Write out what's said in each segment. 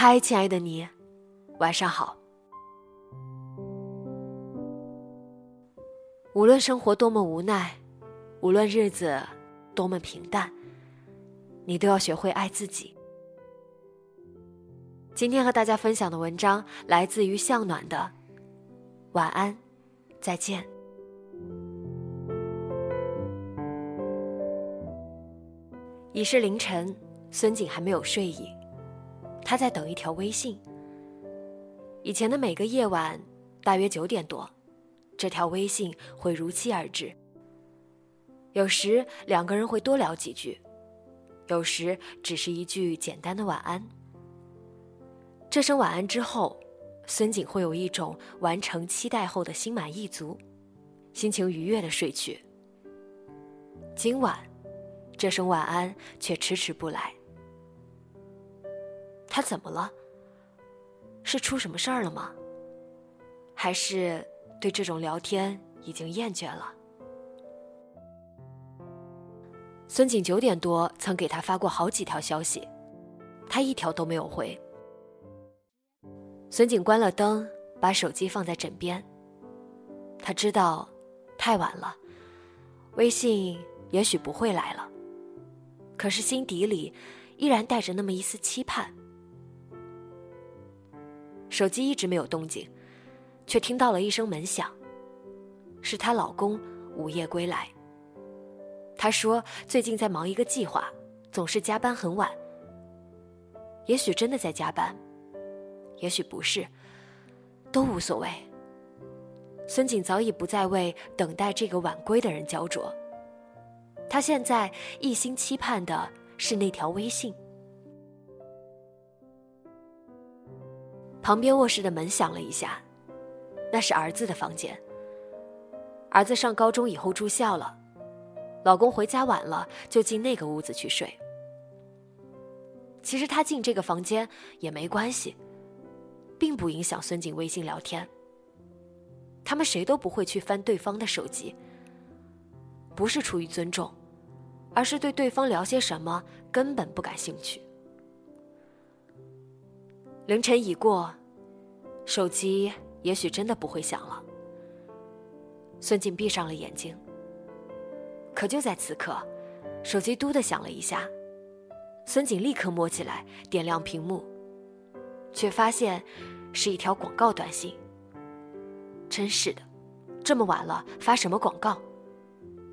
嗨，亲爱的你，晚上好。无论生活多么无奈，无论日子多么平淡，你都要学会爱自己。今天和大家分享的文章来自于向暖的《晚安，再见》。已是凌晨，孙景还没有睡意。他在等一条微信。以前的每个夜晚，大约九点多，这条微信会如期而至。有时两个人会多聊几句，有时只是一句简单的晚安。这声晚安之后，孙景会有一种完成期待后的心满意足，心情愉悦的睡去。今晚，这声晚安却迟迟不来。他怎么了？是出什么事儿了吗？还是对这种聊天已经厌倦了？孙景九点多曾给他发过好几条消息，他一条都没有回。孙景关了灯，把手机放在枕边。他知道，太晚了，微信也许不会来了。可是心底里依然带着那么一丝期盼。手机一直没有动静，却听到了一声门响。是她老公午夜归来。他说最近在忙一个计划，总是加班很晚。也许真的在加班，也许不是，都无所谓。孙景早已不再为等待这个晚归的人焦灼。他现在一心期盼的是那条微信。旁边卧室的门响了一下，那是儿子的房间。儿子上高中以后住校了，老公回家晚了就进那个屋子去睡。其实他进这个房间也没关系，并不影响孙景微信聊天。他们谁都不会去翻对方的手机，不是出于尊重，而是对对方聊些什么根本不感兴趣。凌晨已过，手机也许真的不会响了。孙静闭上了眼睛。可就在此刻，手机嘟的响了一下，孙景立刻摸起来，点亮屏幕，却发现是一条广告短信。真是的，这么晚了发什么广告？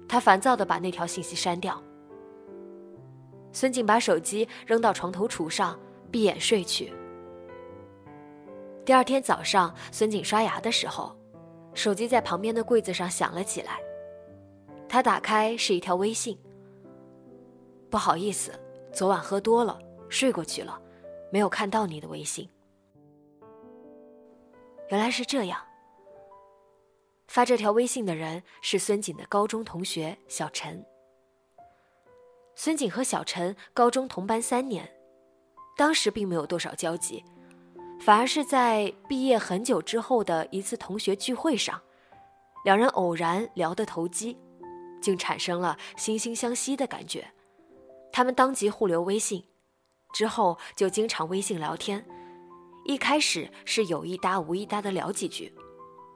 他烦躁的把那条信息删掉。孙景把手机扔到床头橱上，闭眼睡去。第二天早上，孙景刷牙的时候，手机在旁边的柜子上响了起来。他打开是一条微信。不好意思，昨晚喝多了，睡过去了，没有看到你的微信。原来是这样。发这条微信的人是孙景的高中同学小陈。孙景和小陈高中同班三年，当时并没有多少交集。反而是在毕业很久之后的一次同学聚会上，两人偶然聊得投机，竟产生了惺惺相惜的感觉。他们当即互留微信，之后就经常微信聊天。一开始是有一搭无一搭的聊几句，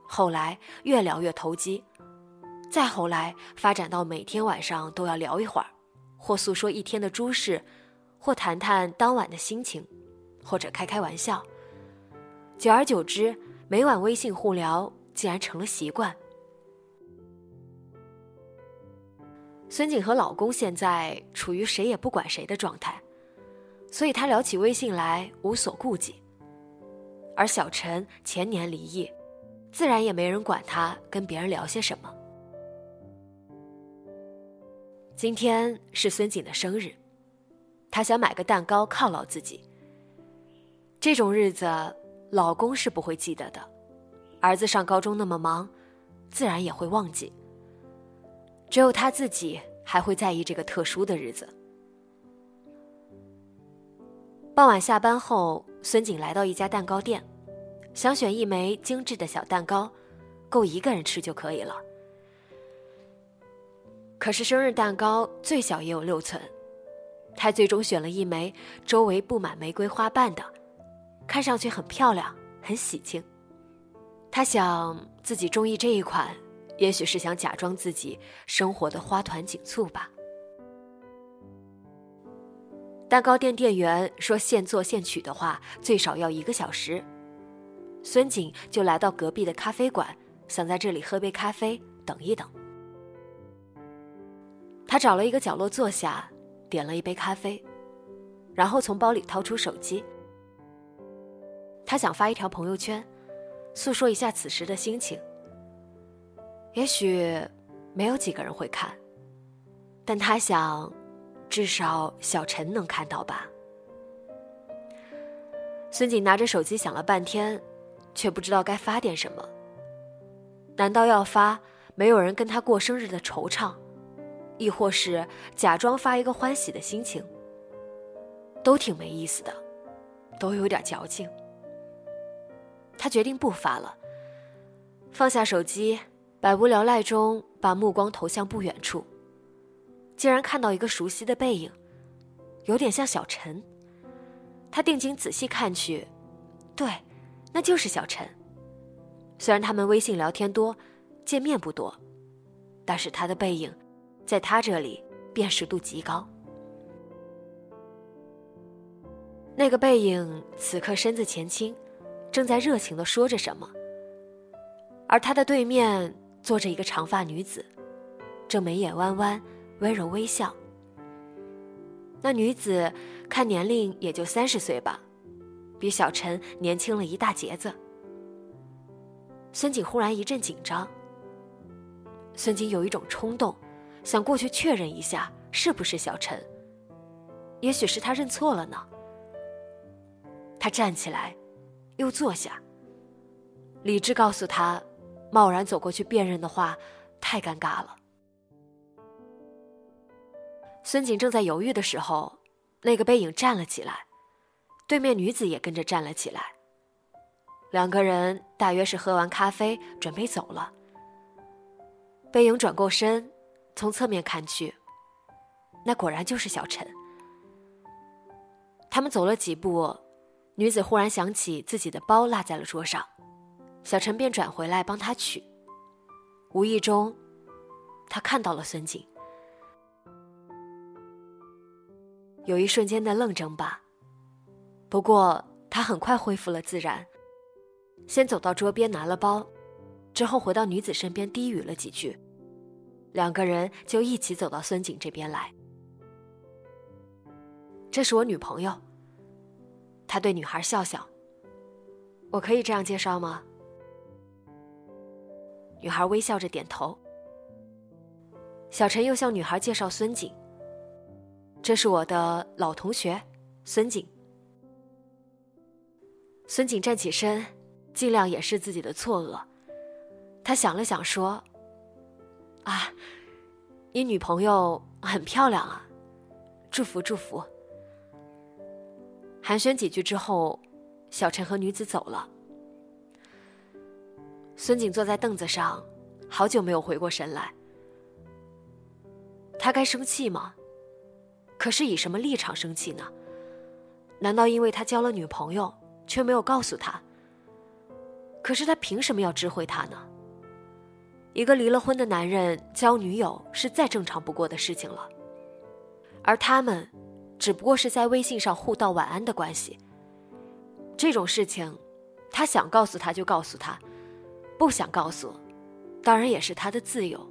后来越聊越投机，再后来发展到每天晚上都要聊一会儿，或诉说一天的诸事，或谈谈当晚的心情，或者开开玩笑。久而久之，每晚微信互聊竟然成了习惯。孙景和老公现在处于谁也不管谁的状态，所以她聊起微信来无所顾忌。而小陈前年离异，自然也没人管他跟别人聊些什么。今天是孙景的生日，她想买个蛋糕犒劳自己。这种日子，老公是不会记得的，儿子上高中那么忙，自然也会忘记。只有他自己还会在意这个特殊的日子。傍晚下班后，孙景来到一家蛋糕店，想选一枚精致的小蛋糕，够一个人吃就可以了。可是生日蛋糕最小也有六寸，他最终选了一枚周围布满玫瑰花瓣的，看上去很漂亮，很喜庆。他想自己中意这一款。也许是想假装自己生活的花团锦簇吧。蛋糕店店员说：“现做现取的话，最少要一个小时。”孙锦就来到隔壁的咖啡馆，想在这里喝杯咖啡，等一等。他找了一个角落坐下，点了一杯咖啡，然后从包里掏出手机。他想发一条朋友圈，诉说一下此时的心情。也许没有几个人会看，但他想，至少小陈能看到吧。孙锦拿着手机想了半天，却不知道该发点什么。难道要发没有人跟他过生日的惆怅，亦或是假装发一个欢喜的心情？都挺没意思的，都有点矫情。他决定不发了，放下手机。百无聊赖中，把目光投向不远处，竟然看到一个熟悉的背影，有点像小陈。他定睛仔细看去，对，那就是小陈。虽然他们微信聊天多，见面不多，但是他的背影，在他这里辨识度极高。那个背影此刻身子前倾，正在热情的说着什么，而他的对面。坐着一个长发女子，正眉眼弯弯，温柔微笑。那女子看年龄也就三十岁吧，比小陈年轻了一大截子。孙景忽然一阵紧张。孙景有一种冲动，想过去确认一下是不是小陈。也许是他认错了呢。他站起来，又坐下。理智告诉他。贸然走过去辨认的话，太尴尬了。孙景正在犹豫的时候，那个背影站了起来，对面女子也跟着站了起来。两个人大约是喝完咖啡，准备走了。背影转过身，从侧面看去，那果然就是小陈。他们走了几步，女子忽然想起自己的包落在了桌上。小陈便转回来帮她取。无意中，他看到了孙景，有一瞬间的愣怔吧。不过他很快恢复了自然，先走到桌边拿了包，之后回到女子身边低语了几句，两个人就一起走到孙景这边来。这是我女朋友。他对女孩笑笑。我可以这样介绍吗？女孩微笑着点头。小陈又向女孩介绍孙景：“这是我的老同学，孙景。”孙景站起身，尽量掩饰自己的错愕。他想了想，说：“啊，你女朋友很漂亮啊，祝福祝福。”寒暄几句之后，小陈和女子走了。孙景坐在凳子上，好久没有回过神来。他该生气吗？可是以什么立场生气呢？难道因为他交了女朋友却没有告诉他？可是他凭什么要知会他呢？一个离了婚的男人交女友是再正常不过的事情了。而他们只不过是在微信上互道晚安的关系。这种事情，他想告诉他就告诉他，不想告诉，当然也是他的自由。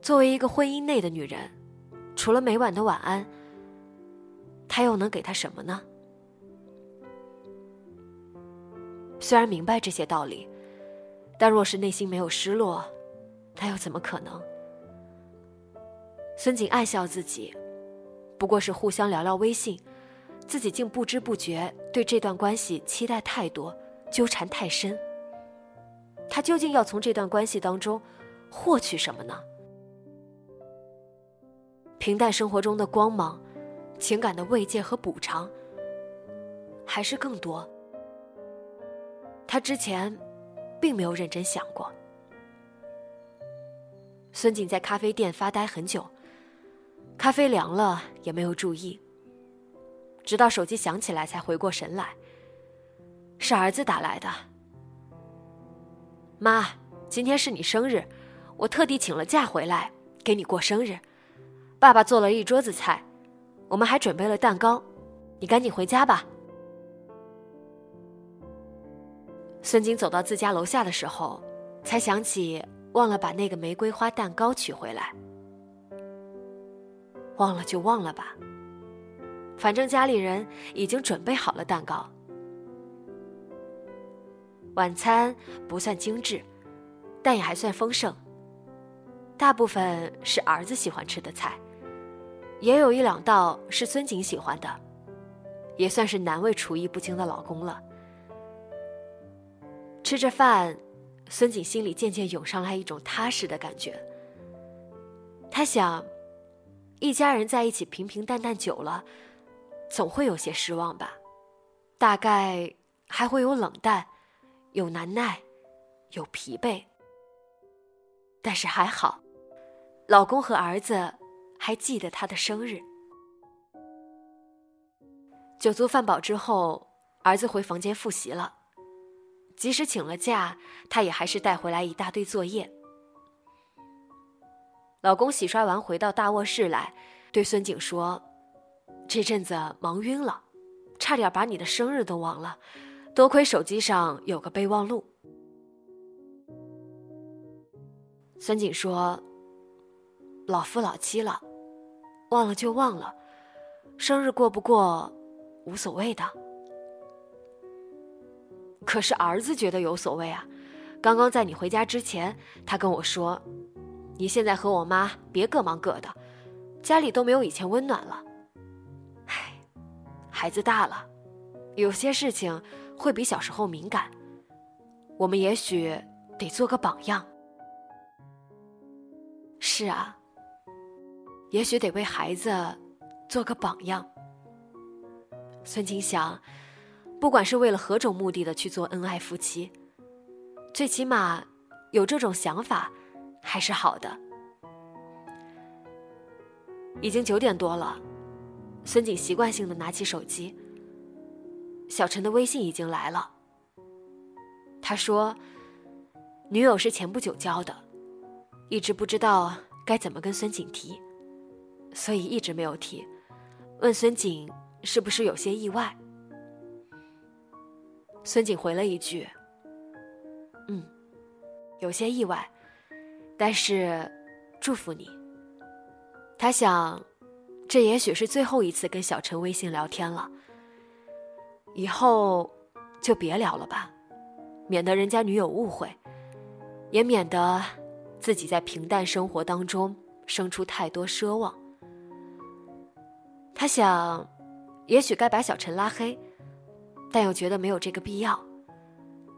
作为一个婚姻内的女人，除了每晚的晚安，他又能给他什么呢？虽然明白这些道理，但若是内心没有失落，那又怎么可能？孙景暗笑自己，不过是互相聊聊微信，自己竟不知不觉对这段关系期待太多，纠缠太深。他究竟要从这段关系当中获取什么呢？平淡生活中的光芒，情感的慰藉和补偿，还是更多？他之前并没有认真想过。孙景在咖啡店发呆很久，咖啡凉了也没有注意，直到手机响起来才回过神来，是儿子打来的。妈，今天是你生日，我特地请了假回来给你过生日。爸爸做了一桌子菜，我们还准备了蛋糕，你赶紧回家吧。孙景走到自家楼下的时候，才想起忘了把那个玫瑰花蛋糕取回来。忘了就忘了吧，反正家里人已经准备好了蛋糕。晚餐不算精致，但也还算丰盛，大部分是儿子喜欢吃的菜。也有一两道是孙景喜欢的，也算是难为厨艺不精的老公了。吃着饭，孙景心里渐渐涌上来一种踏实的感觉。他想，一家人在一起平平淡淡久了，总会有些失望吧？大概还会有冷淡，有难耐，有疲惫。但是还好，老公和儿子。还记得他的生日。酒足饭饱之后，儿子回房间复习了。即使请了假，他也还是带回来一大堆作业。老公洗刷完回到大卧室来，对孙景说：“这阵子忙晕了，差点把你的生日都忘了。多亏手机上有个备忘录。”孙景说：“老夫老妻了。”忘了就忘了，生日过不过，无所谓的。可是儿子觉得有所谓啊！刚刚在你回家之前，他跟我说：“你现在和我妈别各忙各的，家里都没有以前温暖了。”唉，孩子大了，有些事情会比小时候敏感。我们也许得做个榜样。是啊。也许得为孩子做个榜样。孙晴想，不管是为了何种目的的去做恩爱夫妻，最起码有这种想法还是好的。已经九点多了，孙景习惯性的拿起手机，小陈的微信已经来了。他说，女友是前不久交的，一直不知道该怎么跟孙景提。所以一直没有提，问孙景是不是有些意外。孙景回了一句：“嗯，有些意外，但是祝福你。”他想，这也许是最后一次跟小陈微信聊天了，以后就别聊了吧，免得人家女友误会，也免得自己在平淡生活当中生出太多奢望。他想，也许该把小陈拉黑，但又觉得没有这个必要，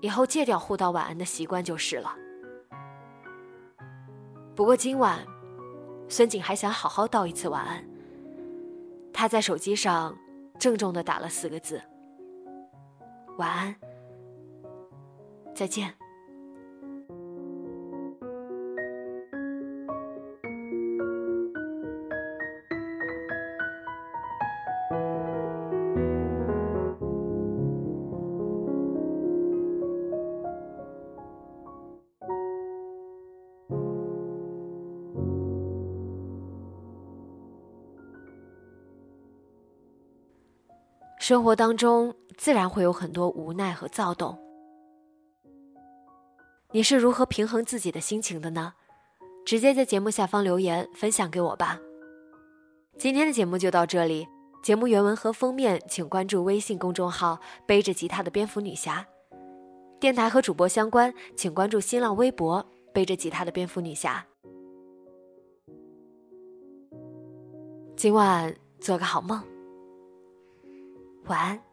以后戒掉互道晚安的习惯就是了。不过今晚，孙景还想好好道一次晚安。他在手机上郑重的打了四个字：“晚安，再见。”生活当中自然会有很多无奈和躁动。你是如何平衡自己的心情的呢？直接在节目下方留言分享给我吧。今天的节目就到这里，节目原文和封面请关注微信公众号“背着吉他的蝙蝠女侠”。电台和主播相关，请关注新浪微博“背着吉他的蝙蝠女侠”。今晚做个好梦，晚安。